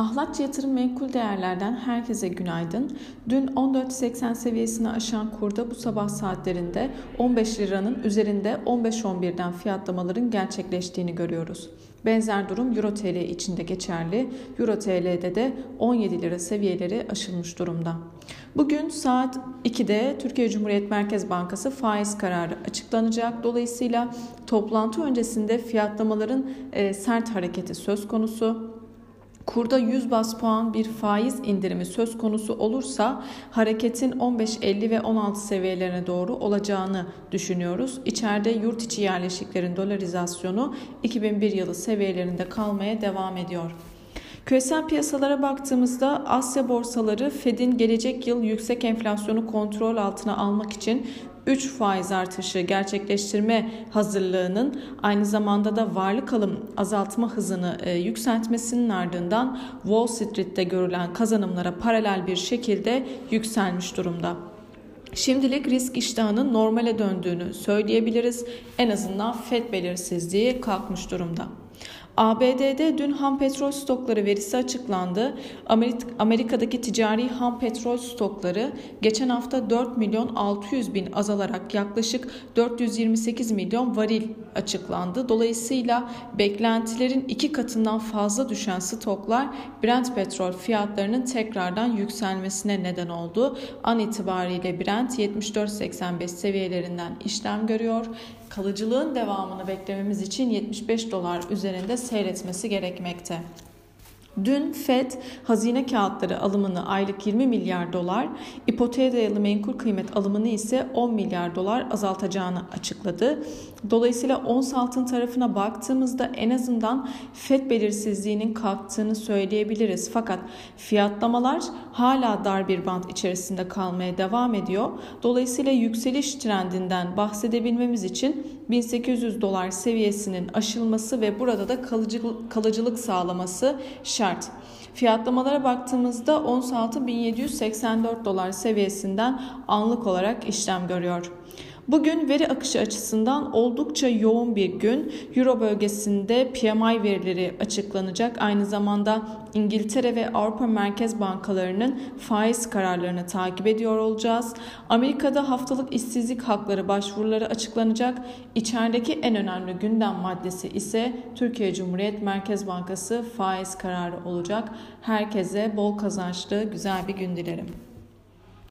Ahlatçı Yatırım Menkul Değerler'den herkese günaydın. Dün 14.80 seviyesini aşan kurda bu sabah saatlerinde 15 liranın üzerinde 15.11'den fiyatlamaların gerçekleştiğini görüyoruz. Benzer durum Euro TL içinde geçerli. Euro TL'de de 17 lira seviyeleri aşılmış durumda. Bugün saat 2'de Türkiye Cumhuriyet Merkez Bankası faiz kararı açıklanacak. Dolayısıyla toplantı öncesinde fiyatlamaların e, sert hareketi söz konusu. Kurda 100 bas puan bir faiz indirimi söz konusu olursa hareketin 15.50 ve 16 seviyelerine doğru olacağını düşünüyoruz. İçeride yurt içi yerleşiklerin dolarizasyonu 2001 yılı seviyelerinde kalmaya devam ediyor. Küresel piyasalara baktığımızda Asya borsaları Fed'in gelecek yıl yüksek enflasyonu kontrol altına almak için 3 faiz artışı gerçekleştirme hazırlığının aynı zamanda da varlık alım azaltma hızını e, yükseltmesinin ardından Wall Street'te görülen kazanımlara paralel bir şekilde yükselmiş durumda. Şimdilik risk iştahının normale döndüğünü söyleyebiliriz. En azından FED belirsizliği kalkmış durumda. ABD'de dün ham petrol stokları verisi açıklandı. Amerika'daki ticari ham petrol stokları geçen hafta 4 milyon 600 bin azalarak yaklaşık 428 milyon varil açıklandı. Dolayısıyla beklentilerin iki katından fazla düşen stoklar Brent petrol fiyatlarının tekrardan yükselmesine neden oldu. An itibariyle Brent 74.85 seviyelerinden işlem görüyor kalıcılığın devamını beklememiz için 75 dolar üzerinde seyretmesi gerekmekte. Dün FED hazine kağıtları alımını aylık 20 milyar dolar, ipoteğe dayalı menkul kıymet alımını ise 10 milyar dolar azaltacağını açıkladı. Dolayısıyla ons altın tarafına baktığımızda en azından FED belirsizliğinin kalktığını söyleyebiliriz. Fakat fiyatlamalar hala dar bir band içerisinde kalmaya devam ediyor. Dolayısıyla yükseliş trendinden bahsedebilmemiz için 1800 dolar seviyesinin aşılması ve burada da kalıcı, kalıcılık sağlaması şart. Fiyatlamalara baktığımızda ons altı 1784 dolar seviyesinden anlık olarak işlem görüyor. Bugün veri akışı açısından oldukça yoğun bir gün. Euro bölgesinde PMI verileri açıklanacak. Aynı zamanda İngiltere ve Avrupa Merkez Bankalarının faiz kararlarını takip ediyor olacağız. Amerika'da haftalık işsizlik hakları başvuruları açıklanacak. İçerideki en önemli gündem maddesi ise Türkiye Cumhuriyet Merkez Bankası faiz kararı olacak. Herkese bol kazançlı güzel bir gün dilerim.